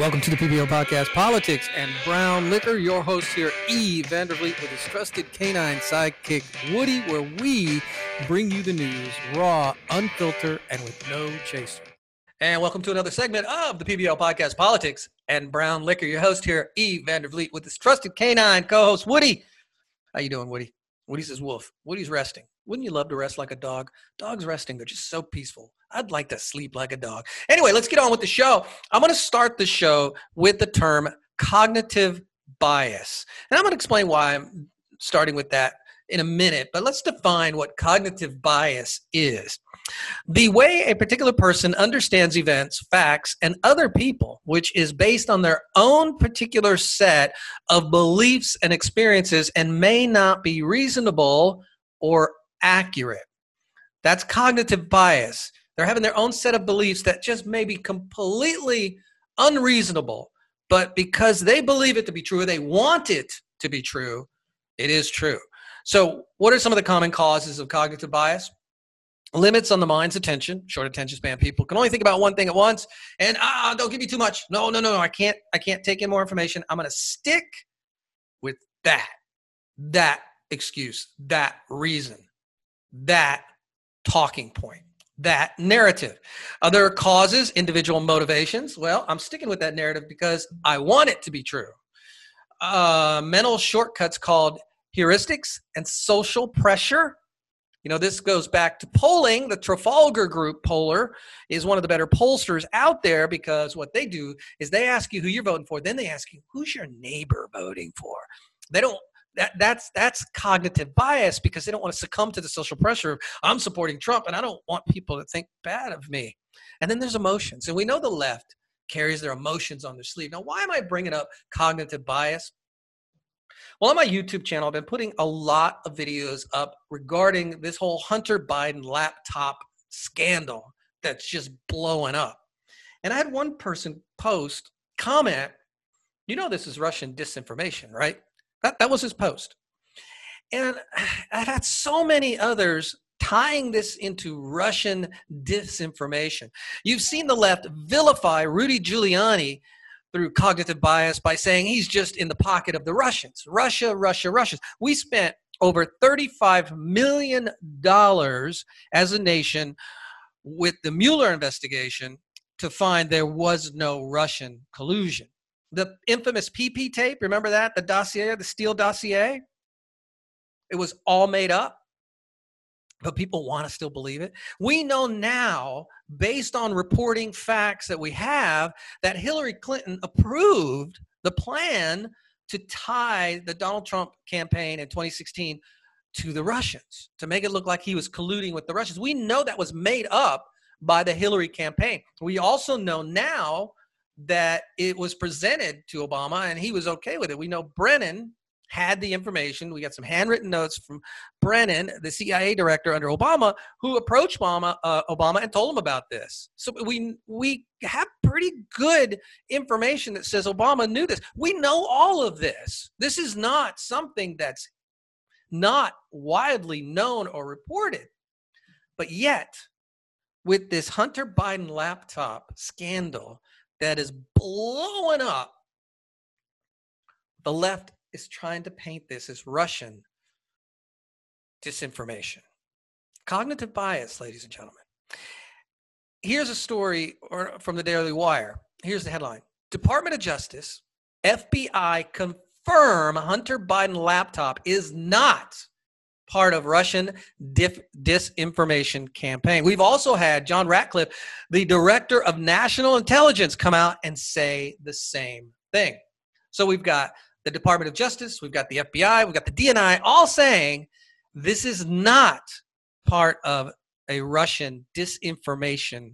Welcome to the PBL podcast, Politics and Brown Liquor. Your host here, E. Vandervliet, with his trusted canine sidekick, Woody, where we bring you the news raw, unfiltered, and with no chaser. And welcome to another segment of the PBL podcast, Politics and Brown Liquor. Your host here, E. Vandervliet, with his trusted canine co-host, Woody. How you doing, Woody? Woody says, Wolf. Woody's resting. Wouldn't you love to rest like a dog? Dogs resting, they're just so peaceful. I'd like to sleep like a dog. Anyway, let's get on with the show. I'm going to start the show with the term cognitive bias. And I'm going to explain why I'm starting with that in a minute, but let's define what cognitive bias is. The way a particular person understands events, facts, and other people, which is based on their own particular set of beliefs and experiences and may not be reasonable or accurate. That's cognitive bias. They're having their own set of beliefs that just may be completely unreasonable, but because they believe it to be true, they want it to be true, it is true. So, what are some of the common causes of cognitive bias? Limits on the mind's attention, short attention span. People can only think about one thing at once, and ah, don't give me too much. No, no, no, no. I can't. I can't take in more information. I'm going to stick with that, that excuse, that reason, that talking point that narrative. Other causes, individual motivations. Well, I'm sticking with that narrative because I want it to be true. Uh, mental shortcuts called heuristics and social pressure. You know, this goes back to polling. The Trafalgar Group poller is one of the better pollsters out there because what they do is they ask you who you're voting for, then they ask you who's your neighbor voting for. They don't that that's that's cognitive bias because they don't want to succumb to the social pressure of I'm supporting Trump and I don't want people to think bad of me. And then there's emotions, and we know the left carries their emotions on their sleeve. Now, why am I bringing up cognitive bias? Well, on my YouTube channel, I've been putting a lot of videos up regarding this whole Hunter Biden laptop scandal that's just blowing up. And I had one person post, comment, you know, this is Russian disinformation, right? That, that was his post. And I've had so many others tying this into Russian disinformation. You've seen the left vilify Rudy Giuliani through cognitive bias by saying he's just in the pocket of the Russians. Russia, Russia, Russians. We spent over $35 million as a nation with the Mueller investigation to find there was no Russian collusion the infamous PP tape. Remember that? The dossier, the Steele dossier? It was all made up, but people want to still believe it. We know now, based on reporting facts that we have, that Hillary Clinton approved the plan to tie the Donald Trump campaign in 2016 to the Russians, to make it look like he was colluding with the Russians. We know that was made up by the Hillary campaign. We also know now that it was presented to Obama and he was okay with it. We know Brennan had the information. We got some handwritten notes from Brennan, the CIA director under Obama, who approached Obama, uh, Obama and told him about this. So we we have pretty good information that says Obama knew this. We know all of this. This is not something that's not widely known or reported. But yet, with this Hunter Biden laptop scandal, that is blowing up. The left is trying to paint this as Russian disinformation. Cognitive bias, ladies and gentlemen. Here's a story from the Daily Wire. Here's the headline Department of Justice, FBI confirm Hunter Biden laptop is not part of Russian dif- disinformation campaign. We've also had John Ratcliffe, the director of national intelligence, come out and say the same thing. So we've got the Department of Justice, we've got the FBI, we've got the DNI, all saying this is not part of a Russian disinformation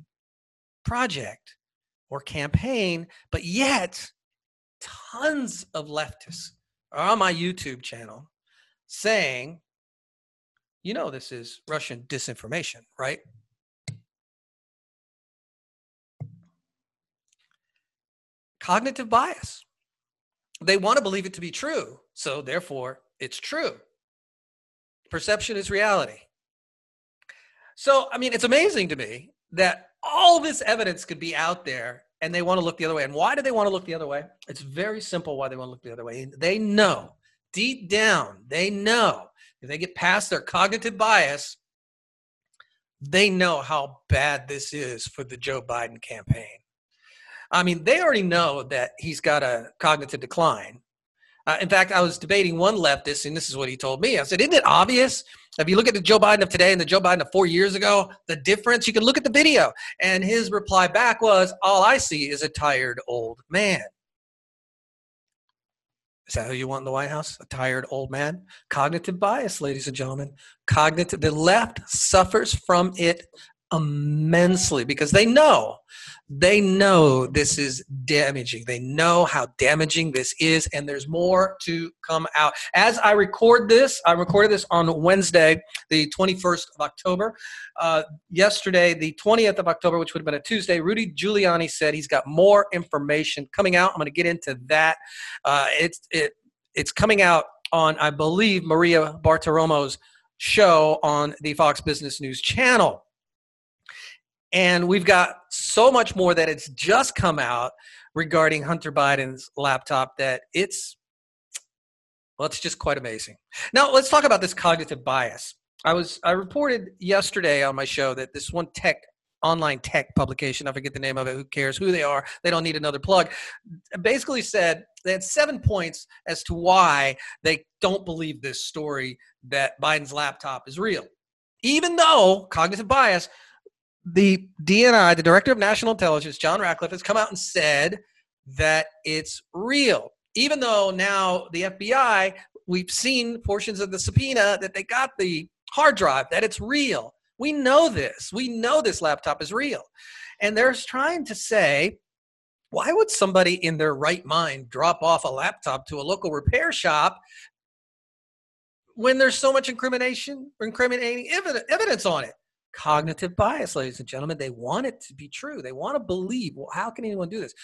project or campaign, but yet tons of leftists are on my YouTube channel saying you know this is Russian disinformation, right? Cognitive bias. They want to believe it to be true, so therefore it's true. Perception is reality. So, I mean, it's amazing to me that all this evidence could be out there and they want to look the other way. And why do they want to look the other way? It's very simple why they want to look the other way. They know deep down, they know if they get past their cognitive bias, they know how bad this is for the Joe Biden campaign. I mean, they already know that he's got a cognitive decline. Uh, in fact, I was debating one leftist, and this is what he told me. I said, Isn't it obvious? If you look at the Joe Biden of today and the Joe Biden of four years ago, the difference, you can look at the video. And his reply back was, All I see is a tired old man. Is that who you want in the White House? A tired old man? Cognitive bias, ladies and gentlemen. Cognitive, the left suffers from it immensely because they know they know this is damaging. They know how damaging this is and there's more to come out. As i record this i recorded this on wednesday the 21st of october. Uh, yesterday the 20th of october which would have been a tuesday rudy giuliani said he's got more information coming out. I'm going to get into that. Uh, it's it, it's coming out on i believe maria bartiromo's show on the fox business news channel and we've got so much more that it's just come out regarding Hunter Biden's laptop that it's well, it's just quite amazing. Now let's talk about this cognitive bias. I was I reported yesterday on my show that this one tech online tech publication, I forget the name of it, who cares who they are, they don't need another plug, basically said they had seven points as to why they don't believe this story that Biden's laptop is real. Even though cognitive bias the DNI, the Director of National Intelligence, John Ratcliffe, has come out and said that it's real. Even though now the FBI, we've seen portions of the subpoena that they got the hard drive, that it's real. We know this. We know this laptop is real. And they're trying to say, why would somebody in their right mind drop off a laptop to a local repair shop when there's so much incrimination, incriminating evidence on it? Cognitive bias, ladies and gentlemen. They want it to be true. They want to believe. Well, how can anyone do this?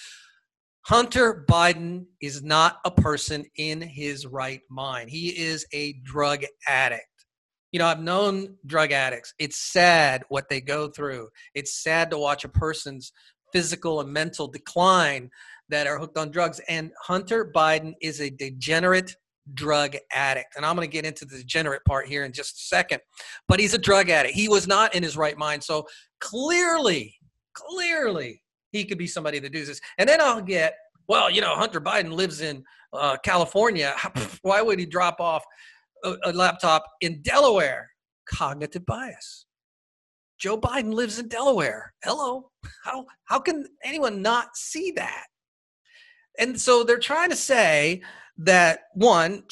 Hunter Biden is not a person in his right mind. He is a drug addict. You know, I've known drug addicts. It's sad what they go through. It's sad to watch a person's physical and mental decline that are hooked on drugs. And Hunter Biden is a degenerate drug addict. And I'm going to get into the degenerate part here in just a second. But he's a drug addict. He was not in his right mind. So clearly, clearly, he could be somebody that does this. And then I'll get, well, you know, Hunter Biden lives in uh, California. Why would he drop off a, a laptop in Delaware? Cognitive bias. Joe Biden lives in Delaware. Hello. How how can anyone not see that? And so they're trying to say that one,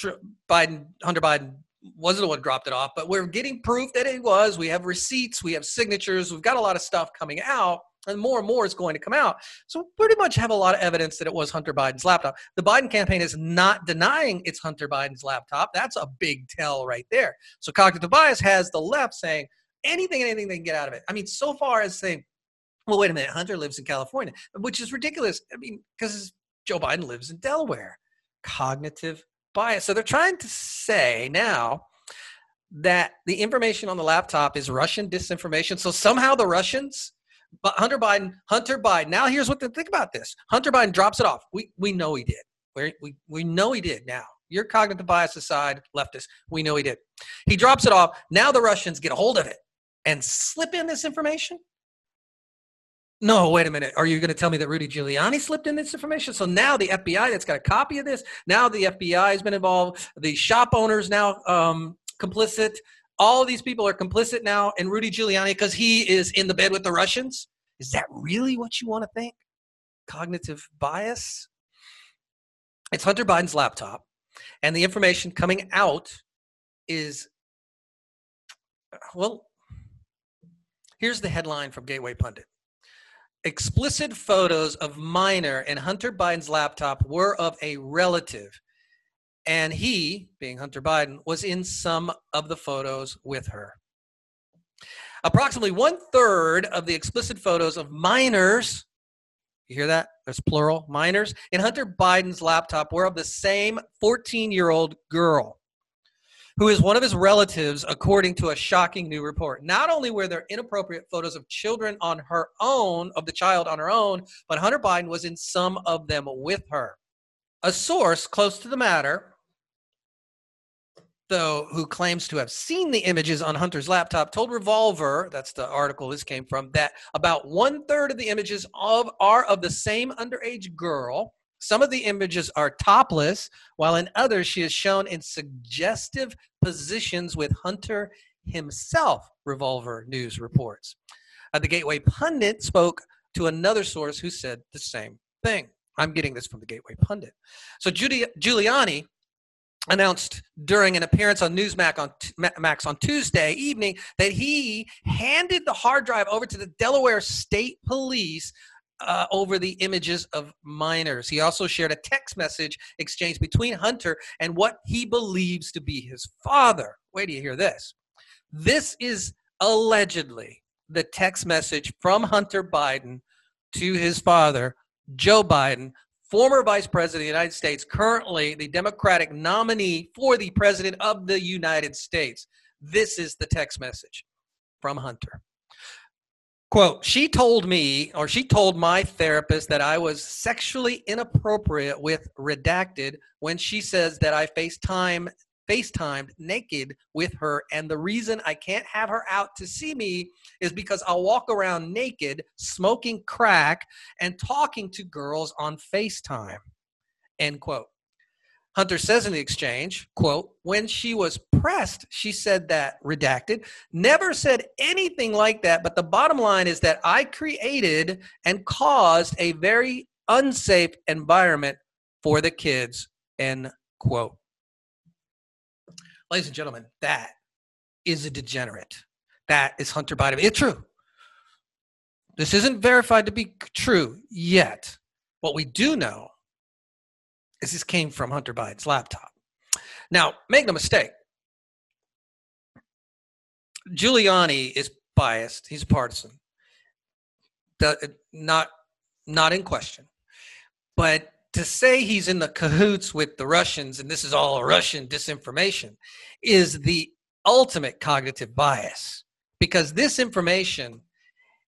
Biden, Hunter Biden wasn't the one dropped it off, but we're getting proof that it was. We have receipts, we have signatures, we've got a lot of stuff coming out, and more and more is going to come out. So pretty much have a lot of evidence that it was Hunter Biden's laptop. The Biden campaign is not denying it's Hunter Biden's laptop. That's a big tell right there. So cognitive bias has the left saying anything, anything they can get out of it. I mean, so far as saying, well, wait a minute, Hunter lives in California, which is ridiculous. I mean, because Joe Biden lives in Delaware cognitive bias. So they're trying to say now that the information on the laptop is Russian disinformation. So somehow the Russians, but Hunter Biden, Hunter Biden. Now here's what they think about this. Hunter Biden drops it off. We we know he did. We we we know he did. Now your cognitive bias aside, leftist, we know he did. He drops it off. Now the Russians get a hold of it and slip in this information no, wait a minute. Are you going to tell me that Rudy Giuliani slipped in this information? So now the FBI that's got a copy of this, now the FBI has been involved. The shop owners now um, complicit. All these people are complicit now in Rudy Giuliani because he is in the bed with the Russians. Is that really what you want to think? Cognitive bias? It's Hunter Biden's laptop, and the information coming out is well, here's the headline from Gateway Pundit explicit photos of minor and Hunter Biden's laptop were of a relative. And he, being Hunter Biden, was in some of the photos with her. Approximately one third of the explicit photos of minors, you hear that? There's plural, minors, in Hunter Biden's laptop were of the same 14 year old girl who is one of his relatives, according to a shocking new report. Not only were there inappropriate photos of children on her own, of the child on her own, but Hunter Biden was in some of them with her. A source close to the matter, though, who claims to have seen the images on Hunter's laptop, told Revolver, that's the article this came from, that about one third of the images of are of the same underage girl some of the images are topless, while in others, she is shown in suggestive positions with Hunter himself, Revolver News reports. Uh, the Gateway Pundit spoke to another source who said the same thing. I'm getting this from the Gateway Pundit. So Giuliani announced during an appearance on Newsmax on, Max on Tuesday evening that he handed the hard drive over to the Delaware State Police uh, over the images of minors. He also shared a text message exchange between Hunter and what he believes to be his father. Wait do you hear this. This is allegedly the text message from Hunter Biden to his father, Joe Biden, former vice president of the United States, currently the Democratic nominee for the president of the United States. This is the text message from Hunter. Quote, she told me, or she told my therapist that I was sexually inappropriate with redacted when she says that I FaceTime FaceTimed naked with her. And the reason I can't have her out to see me is because I'll walk around naked, smoking crack, and talking to girls on FaceTime. End quote. Hunter says in the exchange, quote, when she was pressed, she said that, redacted, never said anything like that. But the bottom line is that I created and caused a very unsafe environment for the kids, end quote. Ladies and gentlemen, that is a degenerate. That is Hunter Biden. It's true. This isn't verified to be true yet. What we do know is this came from Hunter Biden's laptop. Now, make no mistake, Giuliani is biased. He's partisan. The, not not in question. But to say he's in the cahoots with the Russians and this is all Russian disinformation is the ultimate cognitive bias because this information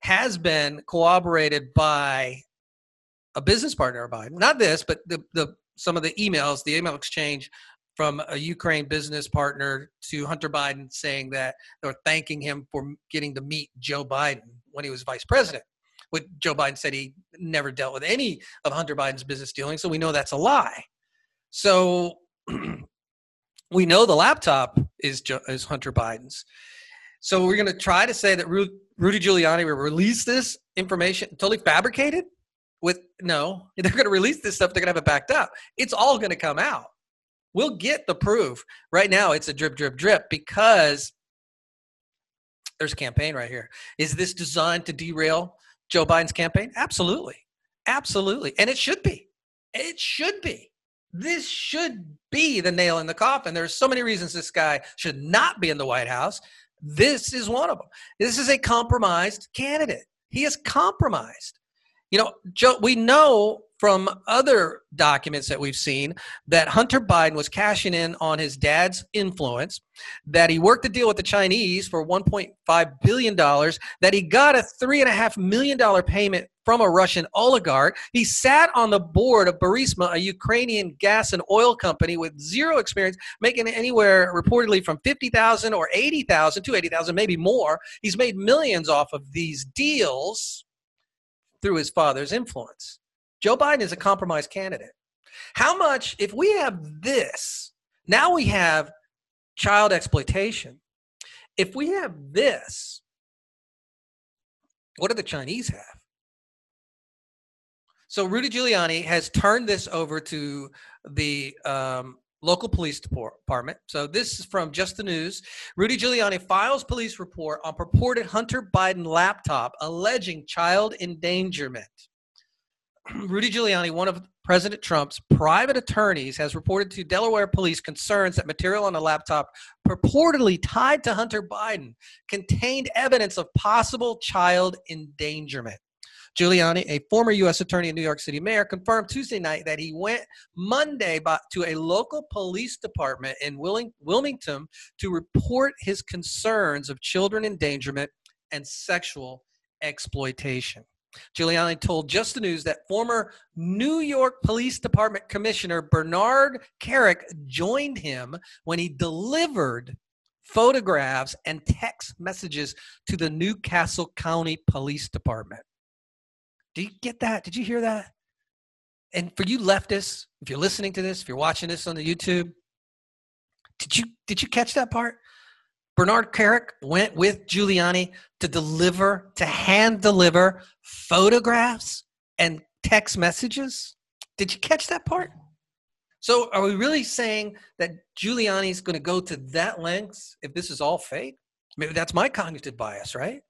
has been corroborated by a business partner of Biden. Not this, but the, the some of the emails, the email exchange from a Ukraine business partner to Hunter Biden saying that they're thanking him for getting to meet Joe Biden when he was vice president. What Joe Biden said he never dealt with any of Hunter Biden's business dealings, so we know that's a lie. So we know the laptop is is Hunter Biden's. So we're going to try to say that Rudy Giuliani will release this information totally fabricated with no, they're going to release this stuff. They're going to have it backed up. It's all going to come out. We'll get the proof. Right now, it's a drip, drip, drip because there's a campaign right here. Is this designed to derail Joe Biden's campaign? Absolutely. Absolutely. And it should be. It should be. This should be the nail in the coffin. There's so many reasons this guy should not be in the White House. This is one of them. This is a compromised candidate. He is compromised. You know, Joe, we know from other documents that we've seen that Hunter Biden was cashing in on his dad's influence, that he worked a deal with the Chinese for $1.5 billion, that he got a $3.5 million payment from a Russian oligarch. He sat on the board of Burisma, a Ukrainian gas and oil company with zero experience, making anywhere reportedly from 50,000 or 80,000 to 80,000, maybe more. He's made millions off of these deals through his father's influence. Joe Biden is a compromised candidate. How much, if we have this, now we have child exploitation. If we have this, what do the Chinese have? So Rudy Giuliani has turned this over to the um, local police department. So this is from Just the News. Rudy Giuliani files police report on purported Hunter Biden laptop alleging child endangerment. Rudy Giuliani, one of President Trump's private attorneys, has reported to Delaware police concerns that material on the laptop purportedly tied to Hunter Biden contained evidence of possible child endangerment. Giuliani, a former U.S. attorney and New York City mayor, confirmed Tuesday night that he went Monday to a local police department in Wilmington to report his concerns of children endangerment and sexual exploitation. Giuliani told Just the News that former New York Police Department Commissioner Bernard Kerik joined him when he delivered photographs and text messages to the New Castle County Police Department. Do you get that? Did you hear that? And for you leftists, if you're listening to this, if you're watching this on the YouTube, did you did you catch that part? Bernard Kerik went with Giuliani to deliver, to hand deliver photographs and text messages. Did you catch that part? So, are we really saying that Giuliani is going to go to that lengths if this is all fake? Maybe that's my cognitive bias, right?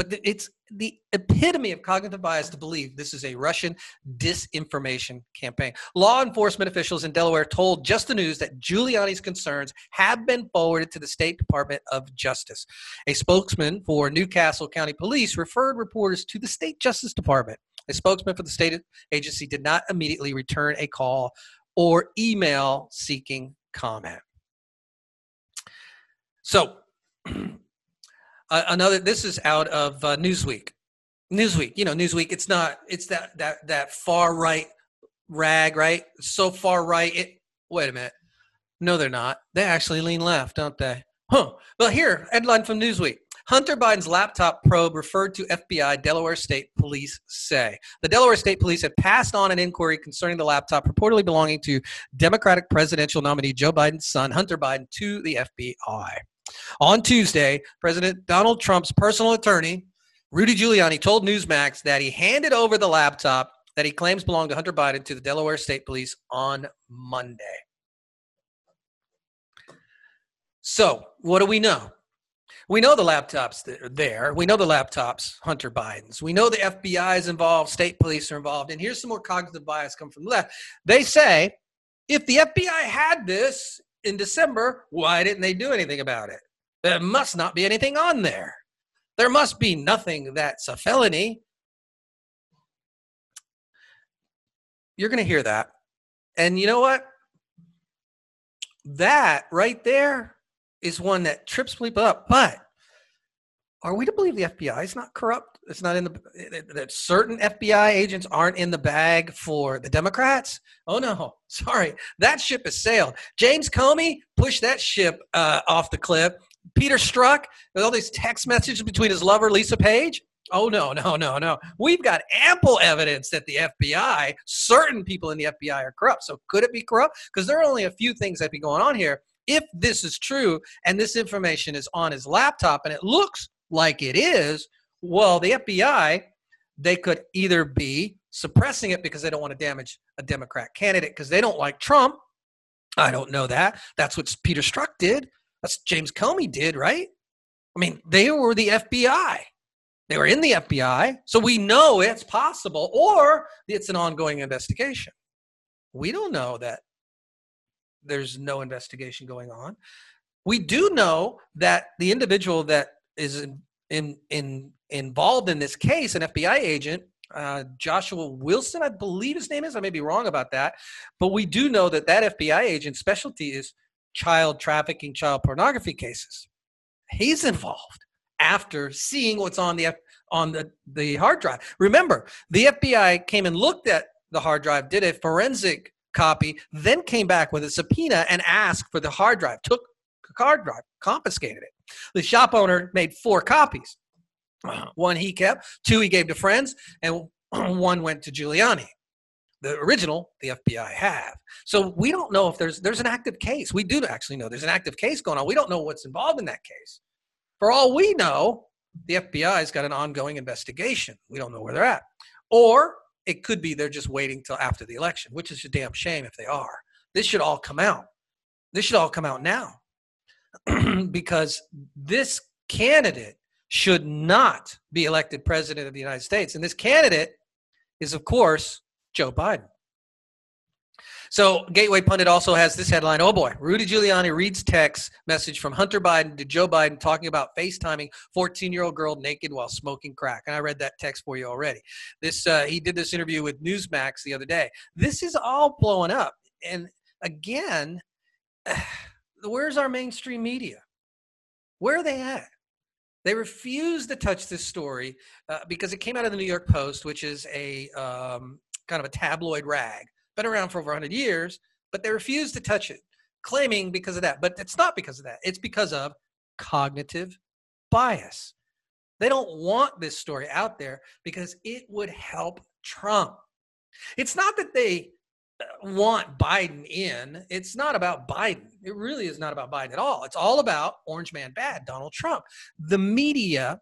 But it's the epitome of cognitive bias to believe this is a Russian disinformation campaign. Law enforcement officials in Delaware told Just the News that Giuliani's concerns have been forwarded to the State Department of Justice. A spokesman for New Castle County Police referred reporters to the State Justice Department. A spokesman for the state agency did not immediately return a call or email seeking comment. So, uh, another this is out of uh, newsweek. Newsweek you know newsweek it's not it's that that that far right rag right? So far right it wait a minute. No they're not. They actually lean left don't they? Huh. Well here headline from newsweek. Hunter Biden's laptop probe referred to FBI Delaware State Police say. The Delaware State Police had passed on an inquiry concerning the laptop purportedly belonging to Democratic presidential nominee Joe Biden's son, Hunter Biden, to the FBI. On Tuesday, President Donald Trump's personal attorney, Rudy Giuliani, told Newsmax that he handed over the laptop that he claims belonged to Hunter Biden to the Delaware State Police on Monday. So, what do we know? We know the laptops that are there. We know the laptops, Hunter Biden's. We know the FBI is involved, state police are involved. And here's some more cognitive bias come from the left. They say if the FBI had this in December, why didn't they do anything about it? There must not be anything on there. There must be nothing that's a felony. You're going to hear that. And you know what? That right there is one that trips people up. But are we to believe the FBI is not corrupt? It's not in the that certain FBI agents aren't in the bag for the Democrats. Oh no, sorry, that ship has sailed. James Comey pushed that ship uh, off the cliff. Peter Strzok with all these text messages between his lover Lisa Page. Oh no, no, no, no. We've got ample evidence that the FBI, certain people in the FBI are corrupt. So could it be corrupt? Because there are only a few things that be going on here. If this is true and this information is on his laptop and it looks like it is, well, the FBI, they could either be suppressing it because they don't want to damage a Democrat candidate because they don't like Trump. I don't know that. That's what Peter Strzok did. That's James Comey did, right? I mean, they were the FBI. They were in the FBI, so we know it's possible, or it's an ongoing investigation. We don't know that there's no investigation going on. We do know that the individual that is in, in, in involved in this case, an FBI agent, uh, Joshua Wilson, I believe his name is. I may be wrong about that, but we do know that that FBI agent's specialty is child trafficking, child pornography cases. He's involved after seeing what's on the on the, the hard drive. Remember, the FBI came and looked at the hard drive, did a forensic copy, then came back with a subpoena and asked for the hard drive, took the hard drive, confiscated it. The shop owner made four copies. One he kept, two he gave to friends, and one went to Giuliani. The original, the FBI have. So we don't know if there's there's an active case. We do actually know there's an active case going on. We don't know what's involved in that case. For all we know, the FBI's got an ongoing investigation. We don't know where they're at. Or it could be they're just waiting till after the election, which is a damn shame if they are. This should all come out. This should all come out now. because this candidate should not be elected president of the United States. And this candidate is, of course, Joe Biden. So Gateway Pundit also has this headline: Oh boy, Rudy Giuliani reads text message from Hunter Biden to Joe Biden talking about FaceTiming 14-year-old girl naked while smoking crack. And I read that text for you already. This uh, he did this interview with Newsmax the other day. This is all blowing up, and again, where's our mainstream media? Where are they at? They refuse to touch this story uh, because it came out of the New York Post, which is a um, kind of a tabloid rag been around for over 100 years, but they refuse to touch it, claiming because of that. But it's not because of that, it's because of cognitive bias. They don't want this story out there because it would help Trump. It's not that they uh, want Biden in. It's not about Biden. It really is not about Biden at all. It's all about Orange Man Bad, Donald Trump. The media,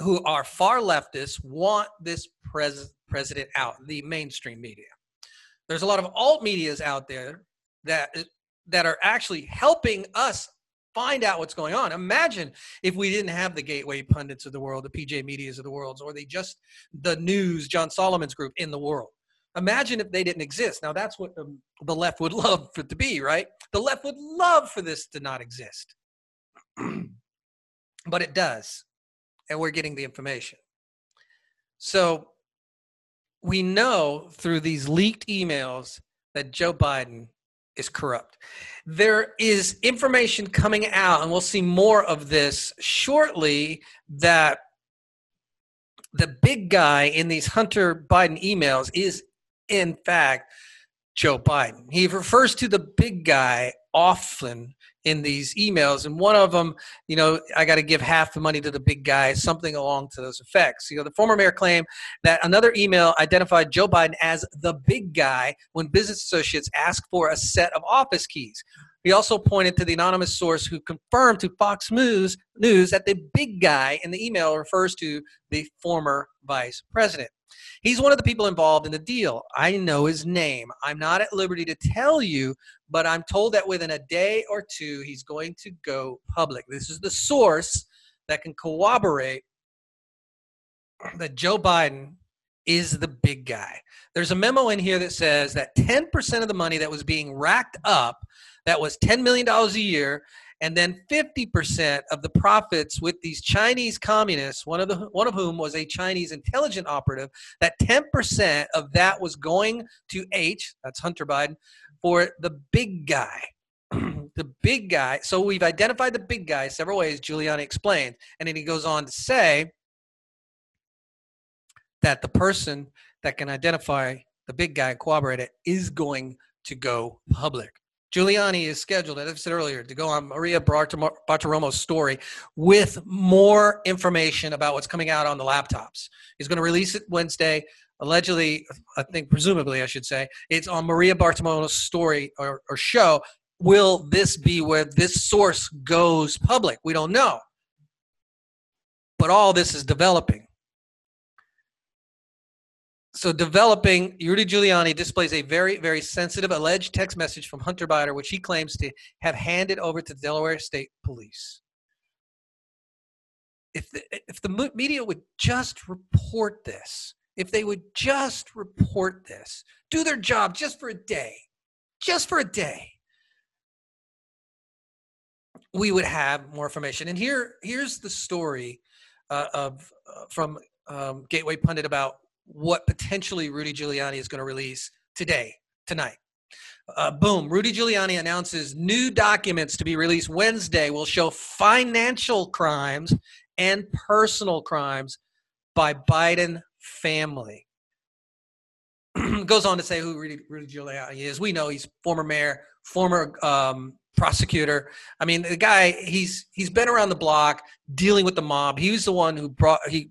who are far leftists, want this pres- president out, the mainstream media. There's a lot of alt medias out there that that are actually helping us find out what's going on. Imagine if we didn't have the gateway pundits of the world, the PJ medias of the world, or the just the news, John Solomon's group in the world. Imagine if they didn't exist. Now that's what the, the left would love for it to be, right? The left would love for this to not exist. but it does. And we're getting the information. So we know through these leaked emails that Joe Biden is corrupt. There is information coming out, and we'll see more of this shortly, that the big guy in these Hunter Biden emails is, in fact, Joe Biden. He refers to the big guy often in these emails. And one of them, you know, I got to give half the money to the big guy, something along to those effects. You know, the former mayor claimed that another email identified Joe Biden as the big guy when business associates asked for a set of office keys. He also pointed to the anonymous source who confirmed to Fox News, News that the big guy in the email refers to the former vice president. He's one of the people involved in the deal. I know his name. I'm not at liberty to tell you, but I'm told that within a day or two, he's going to go public. This is the source that can corroborate that Joe Biden is the big guy. There's a memo in here that says that 10% of the money that was being racked up, that was $10 million a year, and then 50% of the profits with these Chinese communists, one of the one of whom was a Chinese intelligence operative, that 10% of that was going to H, that's Hunter Biden, for the big guy. the big guy. So we've identified the big guy several ways, Giuliani explained. And then he goes on to say that the person that can identify the big guy and corroborate it is going to go public. Giuliani is scheduled, as I said earlier, to go on Maria Bartiromo's story with more information about what's coming out on the laptops. He's going to release it Wednesday. Allegedly, I think, presumably, I should say, it's on Maria Bartiromo's story or, or show. Will this be where this source goes public? We don't know. But all this is developing so developing Rudy Giuliani displays a very, very sensitive alleged text message from Hunter Biden, which he claims to have handed over to the Delaware State Police. If the, if the media would just report this, if they would just report this, do their job just for a day, just for a day, we would have more information. And here, here's the story uh, of uh, from um, Gateway Pundit about what potentially Rudy Giuliani is going to release today, tonight. Uh, boom, Rudy Giuliani announces new documents to be released Wednesday will show financial crimes and personal crimes by Biden family. Goes on to say who Rudy, Rudy, Giuliani is. We know he's former mayor, former um, prosecutor. I mean, the guy he's he's been around the block dealing with the mob. He was the one who brought he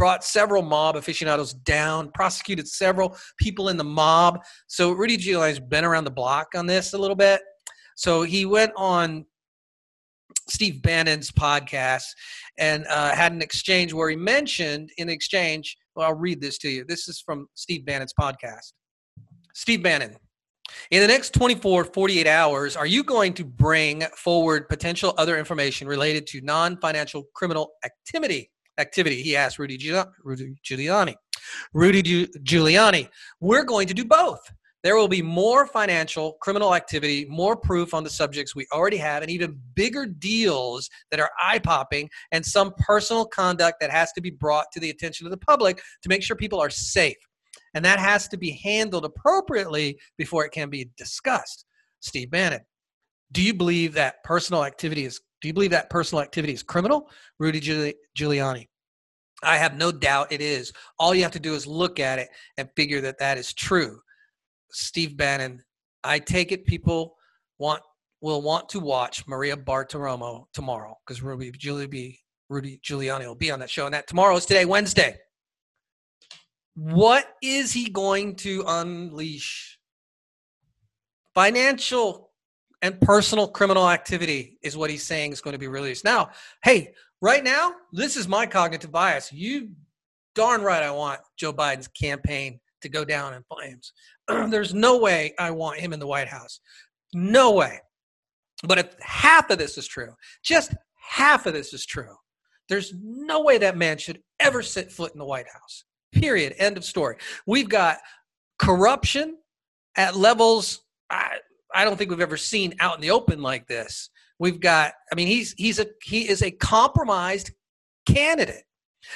brought several mob aficionados down, prosecuted several people in the mob. So Rudy Giuliani's been around the block on this a little bit. So he went on Steve Bannon's podcast and uh, had an exchange where he mentioned in exchange, well, I'll read this to you. This is from Steve Bannon's podcast. Steve Bannon. In the next 24, 48 hours, are you going to bring forward potential other information related to non financial criminal activity? Activity? He asked Rudy. Rudy Giuliani. Rudy Giuliani, we're going to do both. there will be more financial criminal activity, more proof on the subjects we already have, and even bigger deals that are eye popping, and some personal conduct that has to be brought to the attention of the public to make sure people are safe. And that has to be handled appropriately before it can be discussed. Steve Bannon, do you believe that personal activity is do you believe that personal activity is criminal? Rudy Giuliani. I have no doubt it is. All you have to do is look at it and figure that that is true. Steve Bannon, I take it people want will want to watch Maria Bartiromo tomorrow because Rudy, Giuliani, Rudy Giuliani will be on that show. And that tomorrow is today, Wednesday. What is he going to unleash? Financial and personal criminal activity is what he's saying is going to be released. Now, hey, right now, this is my cognitive bias. You darn right I want Joe Biden's campaign to go down in flames. There's no way I want him in the White House. No way. But if half of this is true, just half of this is true, there's no way that man should ever set foot in the White House. Period. End of story. We've got corruption at levels I, I don't think we've ever seen out in the open like this. We've got, I mean, he's he's a he is a compromised candidate.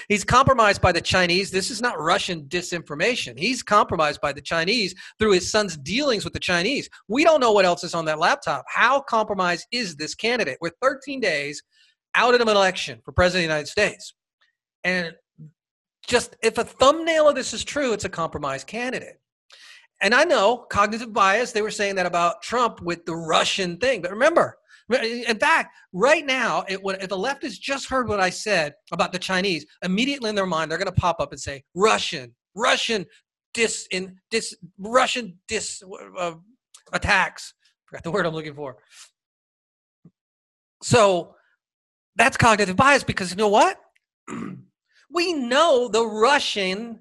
He's compromised by the Chinese. This is not Russian disinformation. He's compromised by the Chinese through his son's dealings with the Chinese. We don't know what else is on that laptop. How compromised is this candidate? We're 13 days out of an election for president of the United States. And just if a thumbnail of this is true, it's a compromised candidate. And I know cognitive bias, they were saying that about Trump with the Russian thing. But remember, in fact, right now, it, if the left has just heard what I said about the Chinese, immediately in their mind, they're going to pop up and say, Russian, Russian dis, in, dis, Russian dis uh, attacks. Forgot the word I'm looking for. So that's cognitive bias because you know what? we know the Russian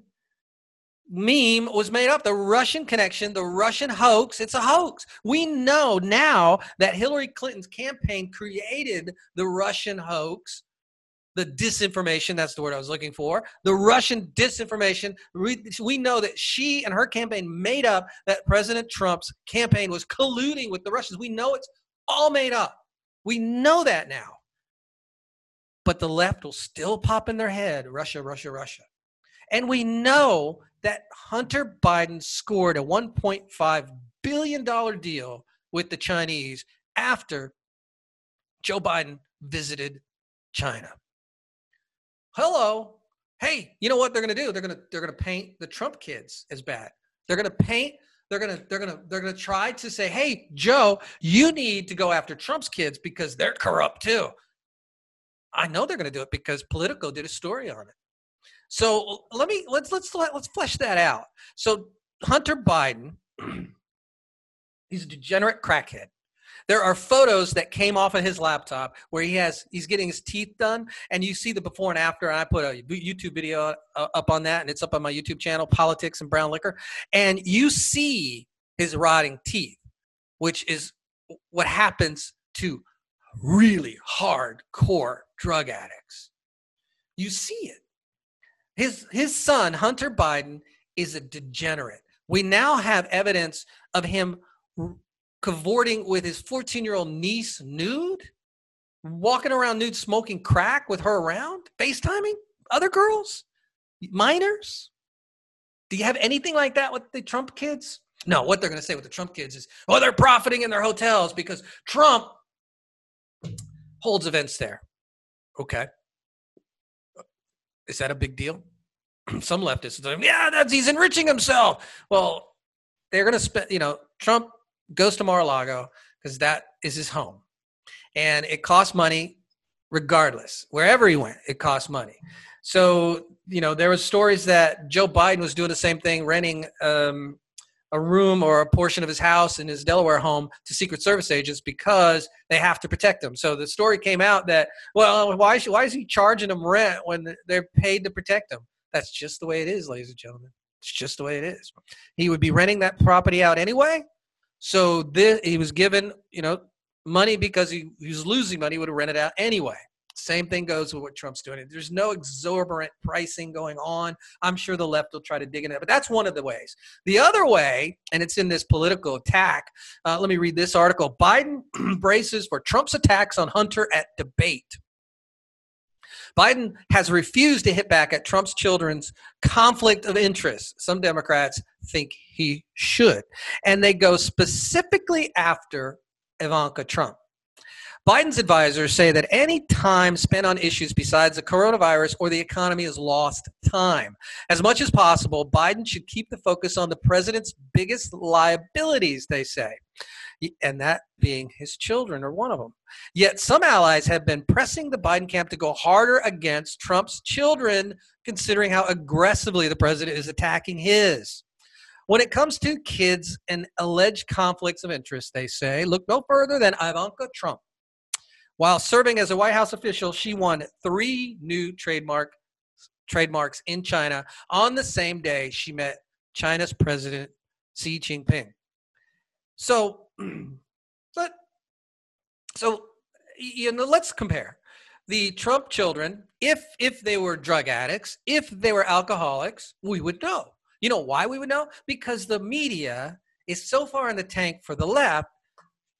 meme was made up. The Russian connection, the Russian hoax, it's a hoax. We know now that Hillary Clinton's campaign created the Russian hoax, the disinformation, that's the word I was looking for, the Russian disinformation. We know that she and her campaign made up that President Trump's campaign was colluding with the Russians. We know it's all made up. We know that now. But the left will still pop in their head Russia, Russia, Russia. And we know that Hunter Biden scored a $1.5 billion deal with the Chinese after Joe Biden visited China. Hello. Hey, you know what they're going to do? They're going to they're going to paint the Trump kids as bad. They're going to paint they're going to they're going to they're going to try to say, "Hey, Joe, you need to go after Trump's kids because they're corrupt too." I know they're going to do it because Politico did a story on it. So let me let's let's let's flesh that out. So Hunter Biden, he's a degenerate crackhead. There are photos that came off of his laptop where he has he's getting his teeth done, and you see the before and after. And I put a YouTube video uh, up on that, and it's up on my YouTube channel, Politics and Brown Liquor, and you see his rotting teeth, which is what happens to really hardcore drug addicts. You see it. His his son Hunter Biden is a degenerate. We now have evidence of him cavorting with his 14-year-old niece nude, walking around nude smoking crack with her around, FaceTiming other girls, minors. Do you have anything like that with the Trump kids? No, what they're going to say with the Trump kids is, oh, they're profiting in their hotels because Trump holds events there. Okay. Is that a big deal? Some leftists say, yeah, that's he's enriching himself. Well, they're going to spend, you know, Trump goes to Mar-a-Lago because that is his home. And it costs money regardless. Wherever he went, it costs money. So, you know, there was stories that Joe Biden was doing the same thing, renting um, a room or a portion of his house in his Delaware home to Secret Service agents because they have to protect him. So the story came out that, well, why, is, why is he charging them rent when they're paid to protect him? That's just the way it is, ladies and gentlemen. It's just the way it is. He would be renting that property out anyway. So this, he was given, you know, money because he, he was losing money. Would have rented out anyway. Same thing goes with what Trump's doing. There's no exorbitant pricing going on. I'm sure the left will try to dig in it, but that's one of the ways. The other way, and it's in this political attack. Uh, let me read this article. Biden braces for Trump's attacks on Hunter at debate. Biden has refused to hit back at Trump's children's conflict of interest. Some Democrats think he should. And they go specifically after Ivanka Trump. Biden's advisors say that any time spent on issues besides the coronavirus or the economy is lost time. As much as possible, Biden should keep the focus on the president's biggest liabilities, they say, and that being his children are one of them. Yet some allies have been pressing the Biden camp to go harder against Trump's children, considering how aggressively the president is attacking his. When it comes to kids and alleged conflicts of interest, they say, look no further than Ivanka Trump. While serving as a White House official, she won three new trademark trademarks in China on the same day she met China's President Xi Jinping. So, but so you know, let's compare the Trump children. If if they were drug addicts, if they were alcoholics, we would know. You know why we would know? Because the media is so far in the tank for the left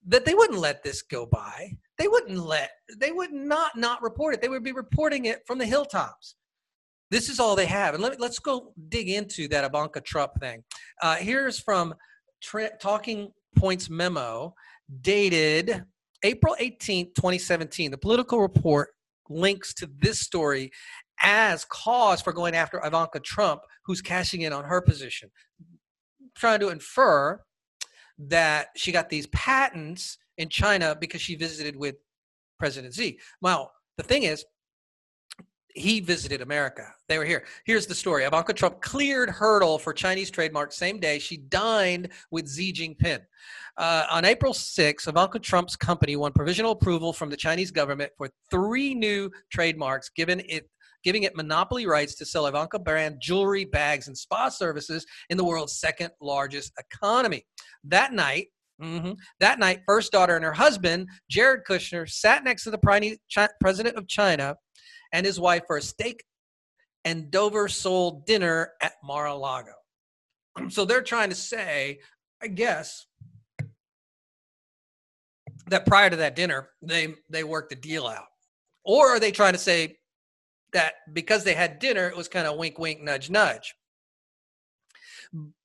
that they wouldn't let this go by they wouldn't let they would not not report it. They would be reporting it from the hilltops. This is all they have. And let, let's go dig into that ivanka trump thing. Uh, here's from talking points memo dated april 18 2017 the political report links to this story as cause for going after ivanka trump who's cashing in on her position. Trying to infer that she got these patents in China because she visited with President Xi. Well, the thing is, he visited America. They were here. Here's the story. Ivanka Trump cleared hurdle for Chinese trademark same day she dined with Xi Jinping. Uh, on April 6, Ivanka Trump's company won provisional approval from the Chinese government for three new trademarks, given it giving it monopoly rights to sell Ivanka brand jewelry, bags, and spa services in the world's second largest economy. That night, Mm-hmm. That night, first daughter and her husband, Jared Kushner, sat next to the president of China and his wife for a steak and Dover sole dinner at Mar-a-Lago. So they're trying to say, I guess, that prior to that dinner, they they worked the deal out, or are they trying to say that because they had dinner, it was kind of wink, wink, nudge, nudge?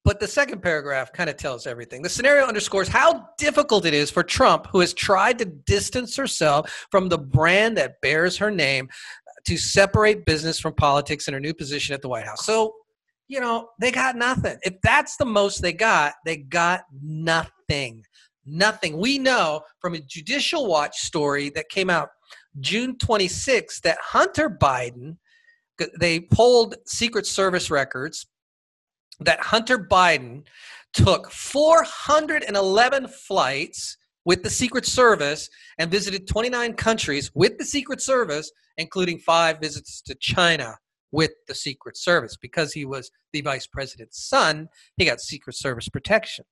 But the second paragraph kind of tells everything. The scenario underscores how difficult it is for Trump, who has tried to distance herself from the brand that bears her name, uh, to separate business from politics in her new position at the White House. So, you know, they got nothing. If that's the most they got, they got nothing. Nothing. We know from a Judicial Watch story that came out June 26 that Hunter Biden, they pulled Secret Service records that Hunter Biden took 411 flights with the Secret Service and visited 29 countries with the Secret Service, including five visits to China with the Secret Service. Because he was the vice president's son, he got Secret Service protection.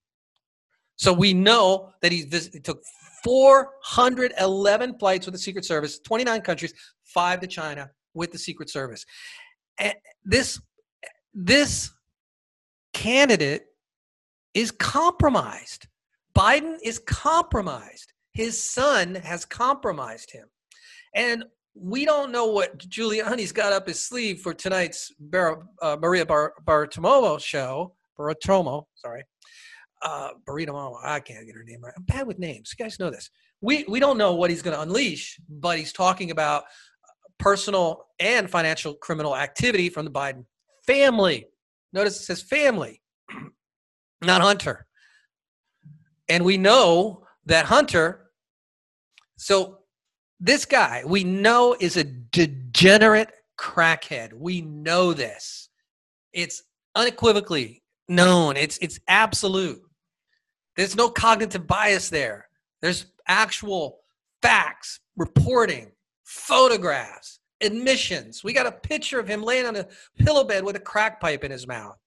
So we know that he, visit, he took 411 flights with the Secret Service, 29 countries, five to China with the Secret Service. And this, this candidate is compromised. Biden is compromised. His son has compromised him. And we don't know what Giuliani's got up his sleeve for tonight's Bar- uh, Maria Bar- show. Bartiromo, sorry. Uh, Bartiromo, I can't get her name right. I'm bad with names. You guys know this. We, we don't know what he's going to unleash, but he's talking about personal and financial criminal activity from the Biden family. Notice it says family, not Hunter. And we know that Hunter, so this guy we know is a degenerate crackhead. We know this. It's unequivocally known. It's it's absolute. There's no cognitive bias there. There's actual facts, reporting, photographs admissions. We got a picture of him laying on a pillow bed with a crack pipe in his mouth.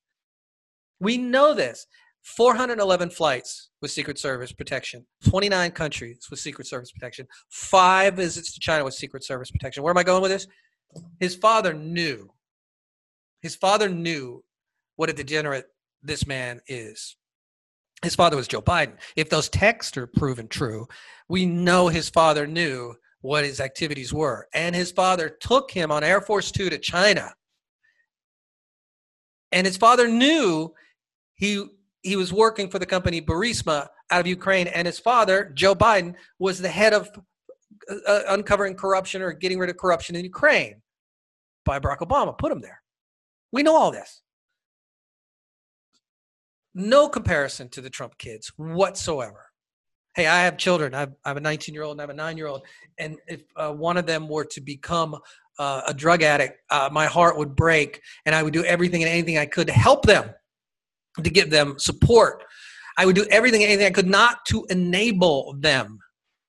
We know this. 411 flights with Secret Service protection, 29 countries with Secret Service protection, five visits to China with Secret Service protection. Where am I going with this? His father knew. His father knew what a degenerate this man is. His father was Joe Biden. If those texts are proven true, we know his father knew what his activities were. And his father took him on Air Force Two to China. And his father knew he he was working for the company Burisma out of Ukraine, and his father, Joe Biden, was the head of uh, uh, uncovering corruption or getting rid of corruption in Ukraine by Barack Obama. Put him there. We know all this. No comparison to the Trump kids whatsoever. Hey, I have children. I have, I have a 19 year old and I have a nine year old. And if uh, one of them were to become uh, a drug addict, uh, my heart would break. And I would do everything and anything I could to help them, to give them support. I would do everything and anything I could not to enable them.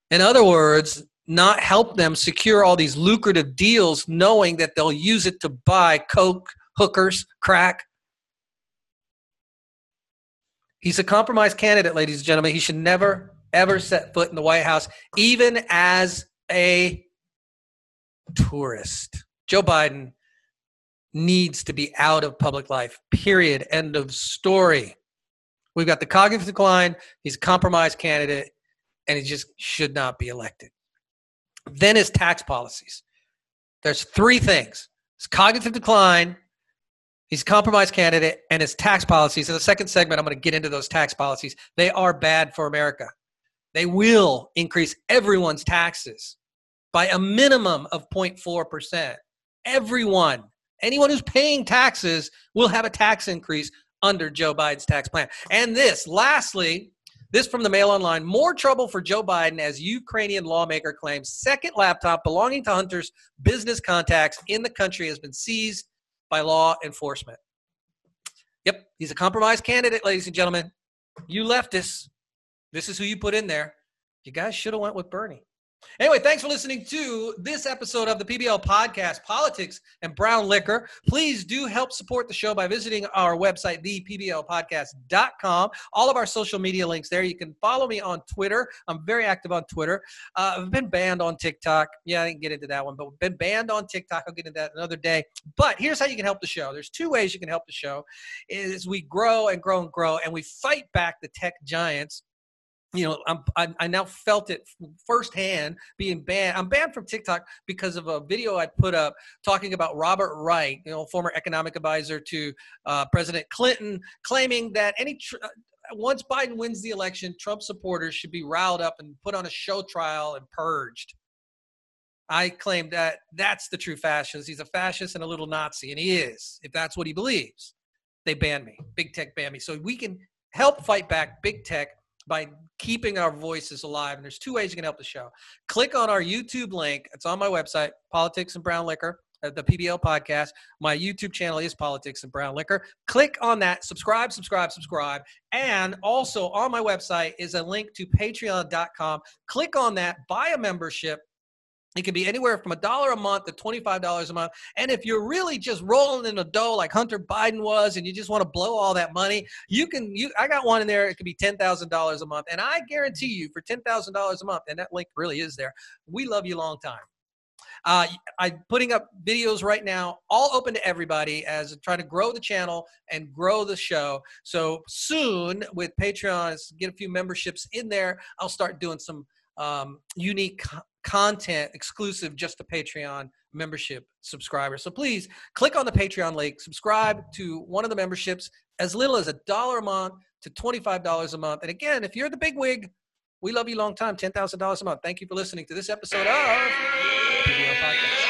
In other words, not help them secure all these lucrative deals knowing that they'll use it to buy coke hookers crack he's a compromised candidate ladies and gentlemen he should never ever set foot in the white house even as a tourist joe biden needs to be out of public life period end of story we've got the cognitive decline he's a compromised candidate and he just should not be elected then his tax policies. There's three things. His cognitive decline, he's a compromised candidate, and his tax policies. In the second segment, I'm going to get into those tax policies. They are bad for America. They will increase everyone's taxes by a minimum of 0.4%. Everyone, anyone who's paying taxes will have a tax increase under Joe Biden's tax plan. And this, lastly, this from the Mail Online. More trouble for Joe Biden as Ukrainian lawmaker claims second laptop belonging to Hunter's business contacts in the country has been seized by law enforcement. Yep, he's a compromised candidate, ladies and gentlemen. You leftists, this is who you put in there. You guys should have went with Bernie. Anyway, thanks for listening to this episode of the PBL podcast, Politics and Brown Liquor. Please do help support the show by visiting our website, thepblpodcast.com. All of our social media links there. You can follow me on Twitter. I'm very active on Twitter. Uh, I've been banned on TikTok. Yeah, I didn't get into that one, but been banned on TikTok. I'll get into that another day. But here's how you can help the show. There's two ways you can help the show is we grow and grow and grow and we fight back the tech giants you know, I'm, I, I now felt it firsthand being banned. I'm banned from TikTok because of a video I put up talking about Robert Reich, you know, former economic advisor to uh, President Clinton, claiming that any tr- uh, once Biden wins the election, Trump supporters should be riled up and put on a show trial and purged. I claim that that's the true fascist. He's a fascist and a little Nazi, and he is, if that's what he believes. They banned me. Big tech banned me. So we can help fight back big tech by keeping our voices alive. And there's two ways you can help the show. Click on our YouTube link. It's on my website, Politics and Brown Liquor, uh, the PBL podcast. My YouTube channel is Politics and Brown Liquor. Click on that, subscribe, subscribe, subscribe. And also on my website is a link to patreon.com. Click on that, buy a membership it can be anywhere from a dollar a month to $25 a month. And if you're really just rolling in the dough like Hunter Biden was and you just want to blow all that money, you can you I got one in there, it could be $10,000 a month. And I guarantee you for $10,000 a month, and that link really is there. We love you long time. Uh, I'm putting up videos right now, all open to everybody as trying to grow the channel and grow the show. So soon with Patreon, get a few memberships in there. I'll start doing some um, unique content exclusive just to Patreon membership subscribers. So please click on the Patreon link, subscribe to one of the memberships as little as a dollar a month to $25 a month. And again, if you're the big wig, we love you long time, $10,000 a month. Thank you for listening to this episode of PBL Podcast.